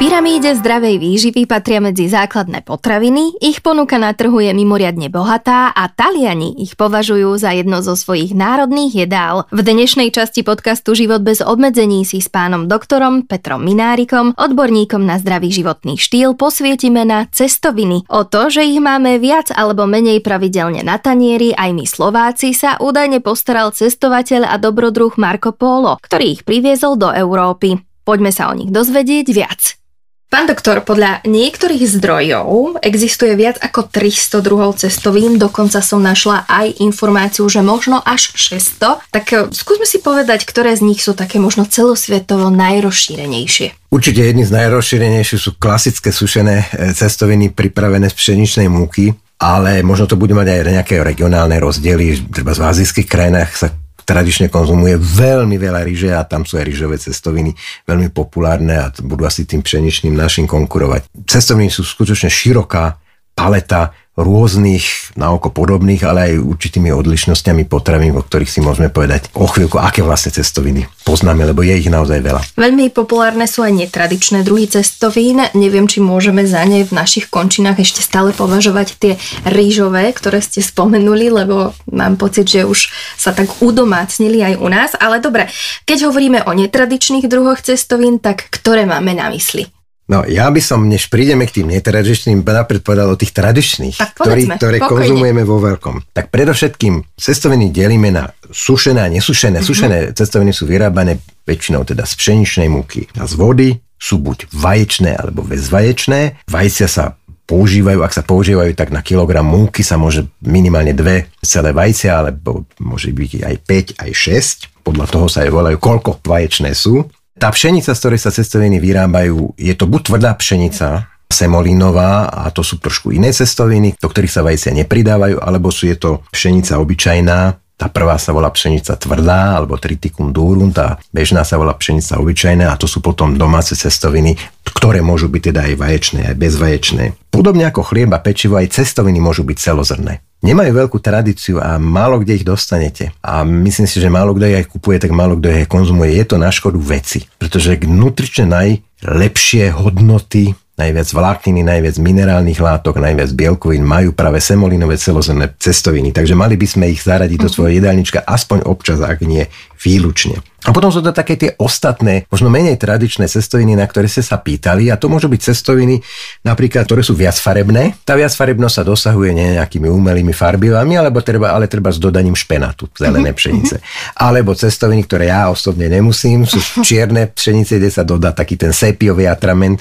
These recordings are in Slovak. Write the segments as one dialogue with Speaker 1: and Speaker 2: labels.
Speaker 1: pyramíde zdravej výživy patria medzi základné potraviny, ich ponuka na trhu je mimoriadne bohatá a Taliani ich považujú za jedno zo svojich národných jedál. V dnešnej časti podcastu Život bez obmedzení si s pánom doktorom Petrom Minárikom, odborníkom na zdravý životný štýl, posvietime na cestoviny. O to, že ich máme viac alebo menej pravidelne na tanieri, aj my Slováci sa údajne postaral cestovateľ a dobrodruh Marco Polo, ktorý ich priviezol do Európy. Poďme sa o nich dozvedieť viac. Pán doktor, podľa niektorých zdrojov existuje viac ako 300 druhov cestovín, dokonca som našla aj informáciu, že možno až 600. Tak e, skúsme si povedať, ktoré z nich sú také možno celosvetovo najrozšírenejšie.
Speaker 2: Určite jedny z najrozšírenejších sú klasické sušené e, cestoviny pripravené z pšeničnej múky, ale možno to bude mať aj nejaké regionálne rozdiely. Treba v azijských krajinách sa tradične konzumuje veľmi veľa ryže a tam sú aj ryžové cestoviny veľmi populárne a budú asi tým pšeničným našim konkurovať. Cestoviny sú skutočne široká paleta rôznych, na oko podobných, ale aj určitými odlišnosťami potravín, o ktorých si môžeme povedať o chvíľku, aké vlastne cestoviny poznáme, lebo je ich naozaj veľa.
Speaker 1: Veľmi populárne sú aj netradičné druhy cestovín. Neviem, či môžeme za ne v našich končinách ešte stále považovať tie rýžové, ktoré ste spomenuli, lebo mám pocit, že už sa tak udomácnili aj u nás. Ale dobre, keď hovoríme o netradičných druhoch cestovín, tak ktoré máme na mysli?
Speaker 2: No ja by som, než prídeme k tým netradičným, napred povedal o tých tradičných, ktorý, ktoré pokojne. konzumujeme vo veľkom. Tak predovšetkým cestoviny delíme na sušené a nesušené. Mm-hmm. Sušené cestoviny sú vyrábané väčšinou teda z pšeničnej múky a z vody, sú buď vaječné alebo bezvaječné. Vajcia sa používajú, ak sa používajú, tak na kilogram múky sa môže minimálne dve celé vajcia, alebo môže byť aj 5, aj 6. Podľa toho sa aj volajú, koľko vaječné sú. Tá pšenica, z ktorej sa cestoviny vyrábajú, je to buď tvrdá pšenica, semolínová a to sú trošku iné cestoviny, do ktorých sa vajcia nepridávajú, alebo sú je to pšenica obyčajná, tá prvá sa volá pšenica tvrdá, alebo triticum durum, tá bežná sa volá pšenica obyčajná a to sú potom domáce cestoviny, ktoré môžu byť teda aj vaječné, aj bezvaječné. Podobne ako chlieb a pečivo, aj cestoviny môžu byť celozrné. Nemajú veľkú tradíciu a málo kde ich dostanete. A myslím si, že málo kto ich aj kupuje, tak málo kto ich konzumuje. Je to na škodu veci. Pretože nutrične najlepšie hodnoty najviac vlákniny, najviac minerálnych látok, najviac bielkovín majú práve semolinové celozrné cestoviny. Takže mali by sme ich zaradiť do svojho jedálnička aspoň občas, ak nie výlučne. A potom sú to také tie ostatné, možno menej tradičné cestoviny, na ktoré ste sa pýtali a to môžu byť cestoviny napríklad, ktoré sú viac farebné. Tá viac farebnosť sa dosahuje nie nejakými umelými farbivami, alebo treba, ale treba s dodaním špenatu, zelené mhm, pšenice. Alebo cestoviny, ktoré ja osobne nemusím, sú čierne pšenice, kde sa dodá taký ten sepiový atrament,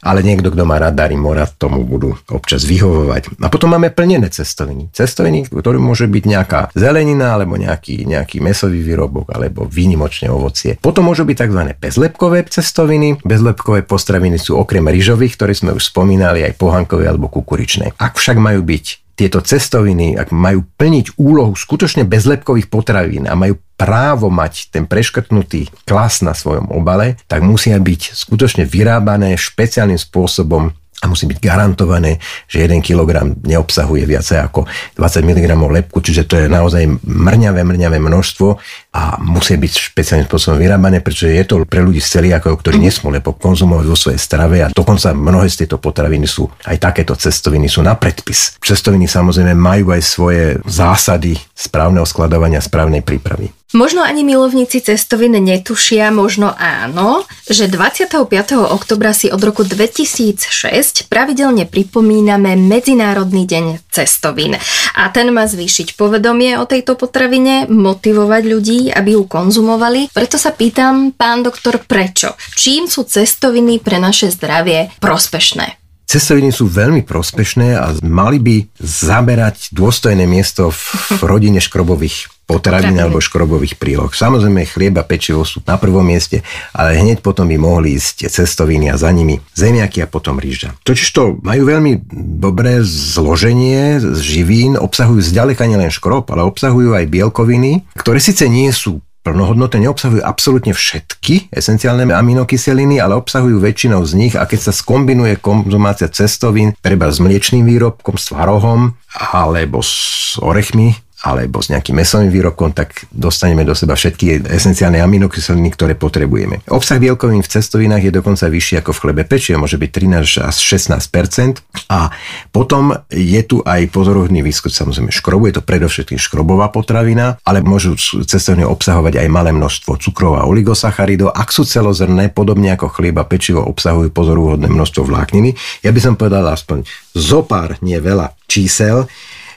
Speaker 2: ale niekto, kto má rád dary mora, tomu budú občas vyhovovať. A potom máme plnené cestoviny. Cestoviny, ktoré môže byť nejaká zelenina alebo nejaký, nejaký mesový výrobok alebo výnimočne ovocie. Potom môžu byť tzv. bezlepkové cestoviny. Bezlepkové postraviny sú okrem ryžových, ktoré sme už spomínali, aj pohankové alebo kukuričné. Ak však majú byť tieto cestoviny, ak majú plniť úlohu skutočne bezlepkových potravín a majú právo mať ten preškrtnutý klas na svojom obale, tak musia byť skutočne vyrábané špeciálnym spôsobom a musí byť garantované, že 1 kg neobsahuje viacej ako 20 mg lepku, čiže to je naozaj mrňavé, mrňavé množstvo a musí byť špeciálnym spôsobom vyrábané, pretože je to pre ľudí z celiakov, ktorí mhm. nesmú lepok konzumovať vo svojej strave a dokonca mnohé z tieto potraviny sú, aj takéto cestoviny sú na predpis. Cestoviny samozrejme majú aj svoje zásady správneho skladovania, správnej prípravy.
Speaker 1: Možno ani milovníci cestovín netušia, možno áno, že 25. oktobra si od roku 2006 pravidelne pripomíname Medzinárodný deň cestovín. A ten má zvýšiť povedomie o tejto potravine, motivovať ľudí, aby ju konzumovali. Preto sa pýtam, pán doktor, prečo? Čím sú cestoviny pre naše zdravie prospešné?
Speaker 2: Cestoviny sú veľmi prospešné a mali by zaberať dôstojné miesto v rodine škrobových potravín alebo škrobových príloh. Samozrejme chlieb a pečivo sú na prvom mieste, ale hneď potom by mohli ísť cestoviny a za nimi zemiaky a potom rýža. Totiž to majú veľmi dobré zloženie živín, obsahujú zďaleka nielen škrob, ale obsahujú aj bielkoviny, ktoré síce nie sú plnohodnotné neobsahujú absolútne všetky esenciálne aminokyseliny, ale obsahujú väčšinou z nich a keď sa skombinuje konzumácia cestovín, treba s mliečným výrobkom, s tvarohom alebo s orechmi, alebo s nejakým mesovým výrobkom, tak dostaneme do seba všetky esenciálne aminokyseliny, ktoré potrebujeme. Obsah bielkovín v cestovinách je dokonca vyšší ako v chlebe pečive, môže byť 13 až 16% A potom je tu aj pozorovný výskyt samozrejme škrobu, je to predovšetkým škrobová potravina, ale môžu cestoviny obsahovať aj malé množstvo cukrov a oligosacharidov. Ak sú celozrné, podobne ako chlieba pečivo, obsahujú pozoruhodné množstvo vlákniny. Ja by som povedal aspoň zopár, nie veľa čísel.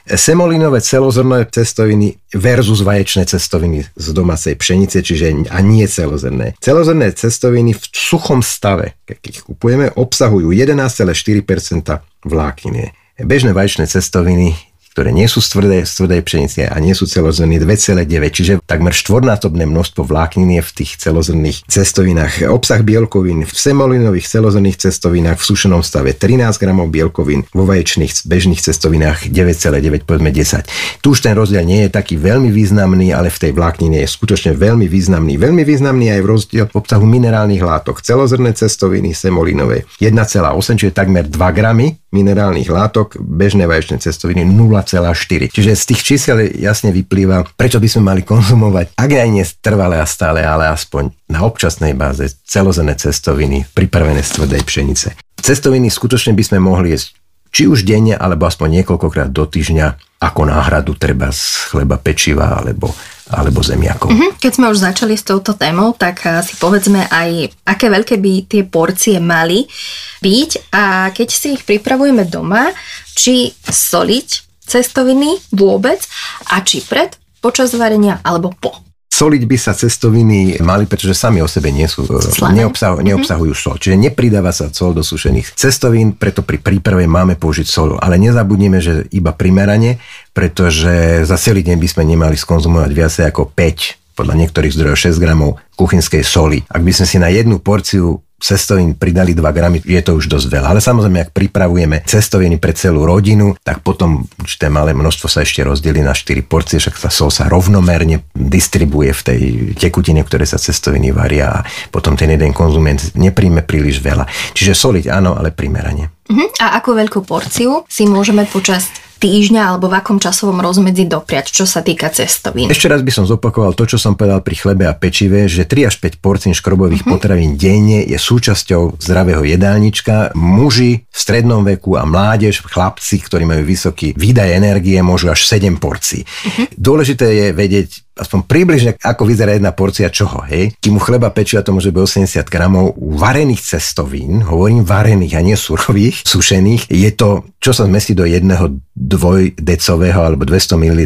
Speaker 2: Semolinové celozrnné cestoviny versus vaječné cestoviny z domácej pšenice, čiže a nie celozrné. Celozrné cestoviny v suchom stave, keď ich kupujeme, obsahujú 11,4% vlákniny. Bežné vaječné cestoviny ktoré nie sú z tvrdej, z tvrdej pšenice a nie sú celozrný 2,9, čiže takmer štvornásobné množstvo vláknin je v tých celozrných cestovinách. Obsah bielkovín v semolinových celozrných cestovinách v sušenom stave 13 gramov bielkovín, vo vaječných bežných cestovinách 9,9 povedzme 10. Tu už ten rozdiel nie je taký veľmi významný, ale v tej vláknine je skutočne veľmi významný. Veľmi významný aj v rozdiel v obsahu minerálnych látok. Celozrné cestoviny semolinové 1,8, čiže takmer 2 gramy minerálnych látok, bežné vaječné cestoviny 0,4. Čiže z tých čísel jasne vyplýva, prečo by sme mali konzumovať, ak aj nie trvalé a stále, ale aspoň na občasnej báze celozené cestoviny pripravené z tvrdej pšenice. Cestoviny skutočne by sme mohli jesť či už denne, alebo aspoň niekoľkokrát do týždňa ako náhradu treba z chleba pečiva alebo, alebo zemiakov.
Speaker 1: Uh-huh. Keď sme už začali s touto témou, tak eh, si povedzme aj, aké veľké by tie porcie mali byť a keď si ich pripravujeme doma, či soliť cestoviny vôbec a či pred, počas varenia alebo po.
Speaker 2: Soliť by sa cestoviny mali, pretože sami o sebe nie sú, e, neobsahujú, mhm. neobsahujú sol. Čiže nepridáva sa sol do sušených cestovín, preto pri príprave máme použiť sol. Ale nezabudnime, že iba primerane, pretože za celý deň by sme nemali skonzumovať viacej ako 5 podľa niektorých zdrojov 6 gramov kuchynskej soli. Ak by sme si na jednu porciu cestovín pridali 2 gramy, je to už dosť veľa. Ale samozrejme, ak pripravujeme cestoviny pre celú rodinu, tak potom určité malé množstvo sa ešte rozdelí na 4 porcie, však tá sol sa rovnomerne distribuje v tej tekutine, ktoré sa cestoviny varia a potom ten jeden konzument nepríjme príliš veľa. Čiže soliť áno, ale primerane.
Speaker 1: Uh-huh. A akú veľkú porciu si môžeme počas týždňa alebo v akom časovom rozmedzi dopriať, čo sa týka cestovín.
Speaker 2: Ešte raz by som zopakoval to, čo som povedal pri chlebe a pečive, že 3 až 5 porcií škrobových uh-huh. potravín denne je súčasťou zdravého jedálnička. Muži v strednom veku a mládež, chlapci, ktorí majú vysoký výdaj energie, môžu až 7 porcií. Uh-huh. Dôležité je vedieť, aspoň približne, ako vyzerá jedna porcia čoho, hej. Kým u chleba pečiva to môže byť 80 gramov, u varených cestovín, hovorím varených a nie surových, sušených, je to, čo sa zmestí do jedného dvojdecového alebo 200 ml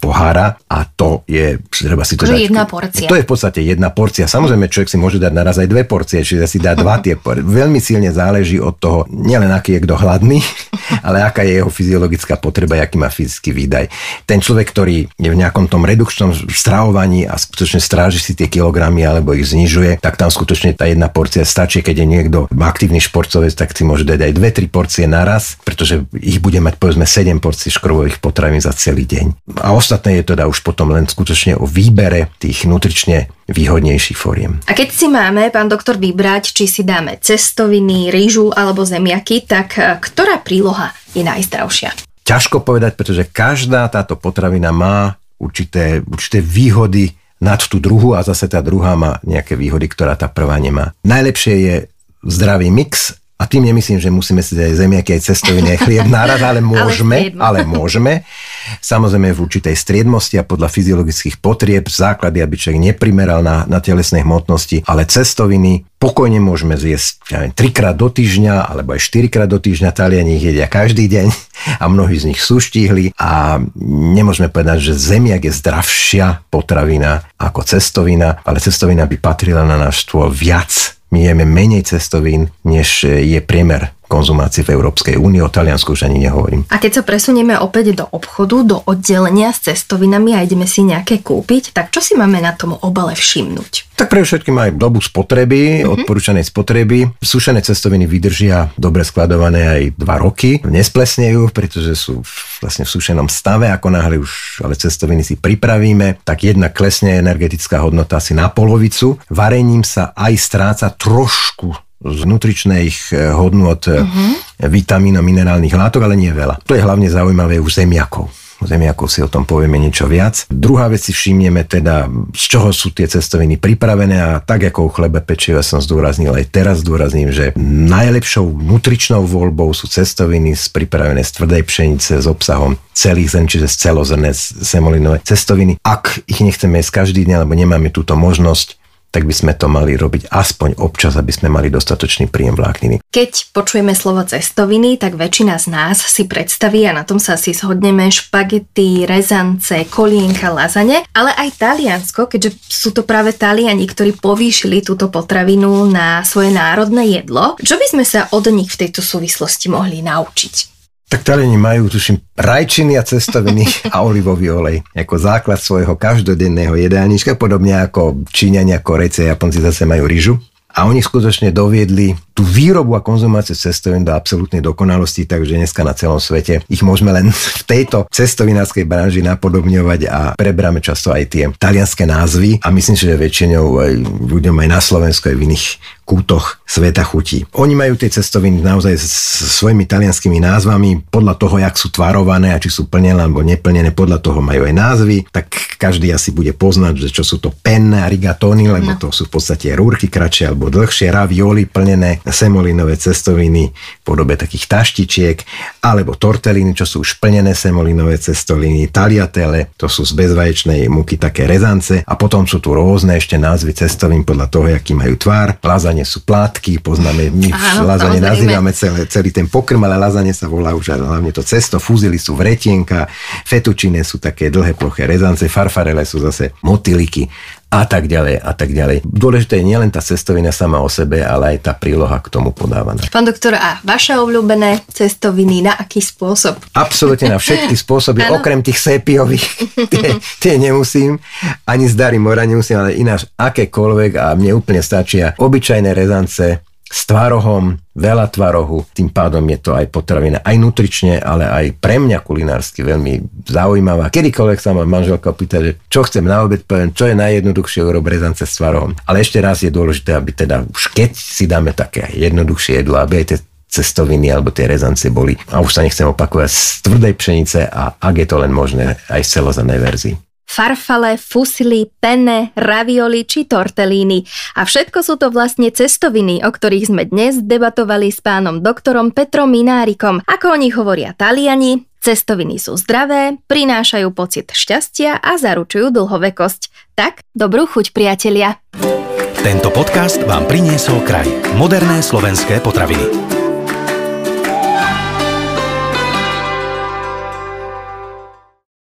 Speaker 2: pohára a to je, treba si to
Speaker 1: dať. jedna porcia.
Speaker 2: To je v podstate jedna porcia. Samozrejme, človek si môže dať naraz aj dve porcie, čiže si dá dva tie porcie. Veľmi silne záleží od toho, nielen aký je kto hladný, ale aká je jeho fyziologická potreba, aký má fyzický výdaj. Ten človek, ktorý je v nejakom tom redukčnom stravovaní a skutočne stráži si tie kilogramy alebo ich znižuje, tak tam skutočne tá jedna porcia stačí. Keď je niekto aktívny športovec, tak si môže dať aj dve, tri porcie naraz, pretože ich bude mať povedzme 7 porcií škrobových potravín za celý deň. A ostatné je teda už potom len skutočne o výbere tých nutrične výhodnejších foriem.
Speaker 1: A keď si máme, pán doktor, vybrať, či si dáme cestoviny, rýžu alebo zemiaky, tak e, ktorá príloha je najzdravšia?
Speaker 2: Ťažko povedať, pretože každá táto potravina má určité, určité výhody nad tú druhú a zase tá druhá má nejaké výhody, ktorá tá prvá nemá. Najlepšie je zdravý mix a tým nemyslím, že musíme si aj zemiaky, aj cestoviny, aj chlieb naraz, ale môžeme, ale, ale môžeme. Samozrejme v určitej striedmosti a podľa fyziologických potrieb, základy, aby človek neprimeral na, na telesnej hmotnosti, ale cestoviny pokojne môžeme zjesť ja neviem, trikrát do týždňa, alebo aj štyrikrát do týždňa, Taliani ich jedia každý deň a mnohí z nich sú štíhli. A nemôžeme povedať, že zemiak je zdravšia potravina ako cestovina, ale cestovina by patrila na náš stôl viac. My jeme menej cestovín, než je priemer konzumácie v Európskej únii, o Taliansku už ani nehovorím.
Speaker 1: A keď sa presunieme opäť do obchodu, do oddelenia s cestovinami a ideme si nejaké kúpiť, tak čo si máme na tom obale všimnúť?
Speaker 2: Tak pre všetkým aj dobu spotreby, mm-hmm. odporúčanej spotreby. Sušené cestoviny vydržia dobre skladované aj dva roky, nesplesnejú, pretože sú vlastne v sušenom stave, ako náhle už ale cestoviny si pripravíme, tak jedna klesne energetická hodnota asi na polovicu. Varením sa aj stráca trošku z nutričných eh, hodnot uh-huh. vitamín a minerálnych látok, ale nie veľa. To je hlavne zaujímavé u zemiakov. zemiakov si o tom povieme niečo viac. Druhá vec si všimneme teda, z čoho sú tie cestoviny pripravené a tak ako u chlebe pečiva som zdôraznil aj teraz zdôrazním, že najlepšou nutričnou voľbou sú cestoviny pripravené z tvrdej pšenice s obsahom celých zem, čiže z celozrné semolinové cestoviny. Ak ich nechceme jesť každý deň, alebo nemáme túto možnosť, tak by sme to mali robiť aspoň občas, aby sme mali dostatočný príjem vlákniny.
Speaker 1: Keď počujeme slovo cestoviny, tak väčšina z nás si predstaví, a na tom sa asi shodneme, špagety, rezance, kolienka, lazane, ale aj Taliansko, keďže sú to práve Taliani, ktorí povýšili túto potravinu na svoje národné jedlo. Čo by sme sa od nich v tejto súvislosti mohli naučiť?
Speaker 2: Tak Taliani majú, tuším, rajčiny a cestoviny a olivový olej ako základ svojho každodenného jedálnička, podobne ako Číňania, Korejce, Japonci zase majú rýžu. A oni skutočne doviedli tú výrobu a konzumáciu cestovín do absolútnej dokonalosti, takže dneska na celom svete ich môžeme len v tejto cestovinárskej branži napodobňovať a preberáme často aj tie talianské názvy a myslím si, že väčšinou aj ľuďom aj na Slovensku aj v iných kútoch sveta chutí. Oni majú tie cestoviny naozaj s svojimi talianskými názvami podľa toho, jak sú tvarované a či sú plnené alebo neplnené, podľa toho majú aj názvy, tak každý asi bude poznať, že čo sú to penne a rigatoni, lebo no. to sú v podstate rúrky kratšie alebo dlhšie, ravioli plnené, semolinové cestoviny v podobe takých taštičiek, alebo torteliny, čo sú už plnené semolinové cestoviny, taliatele, to sú z bezvaječnej múky také rezance a potom sú tu rôzne ešte názvy cestovín podľa toho, aký majú tvár. Lazanie lazanie sú plátky, poznáme, my Áno, nazývame celé, celý ten pokrm, ale lazanie sa volá už hlavne to cesto, fúzily sú vretienka, fetučine sú také dlhé ploché rezance, farfarele sú zase motiliky a tak ďalej a tak ďalej. Dôležité je nielen tá cestovina sama o sebe, ale aj tá príloha k tomu podávaná.
Speaker 1: Pán doktor, a vaše obľúbené cestoviny na aký spôsob?
Speaker 2: Absolutne na všetky spôsoby, okrem tých sépiových. tie, tie nemusím, ani z Dary Mora nemusím, ale ináč akékoľvek a mne úplne stačia obyčajné rezance, s tvarohom, veľa tvarohu, tým pádom je to aj potravina aj nutrične, ale aj pre mňa kulinársky veľmi zaujímavá. Kedykoľvek sa ma manželka pýta, že čo chcem na obed, poviem, čo je najjednoduchšie urobiť rezance s tvarohom. Ale ešte raz je dôležité, aby teda už keď si dáme také jednoduchšie jedlo, aby aj tie cestoviny alebo tie rezance boli, a už sa nechcem opakovať, z tvrdej pšenice a ak je to len možné, aj z celozanej verzii
Speaker 1: farfale, fusily, penne, ravioli či tortelíny. A všetko sú to vlastne cestoviny, o ktorých sme dnes debatovali s pánom doktorom Petrom Minárikom. Ako o nich hovoria Taliani, cestoviny sú zdravé, prinášajú pocit šťastia a zaručujú dlhovekosť. Tak, dobrú chuť priatelia.
Speaker 3: Tento podcast vám priniesol kraj. Moderné slovenské potraviny.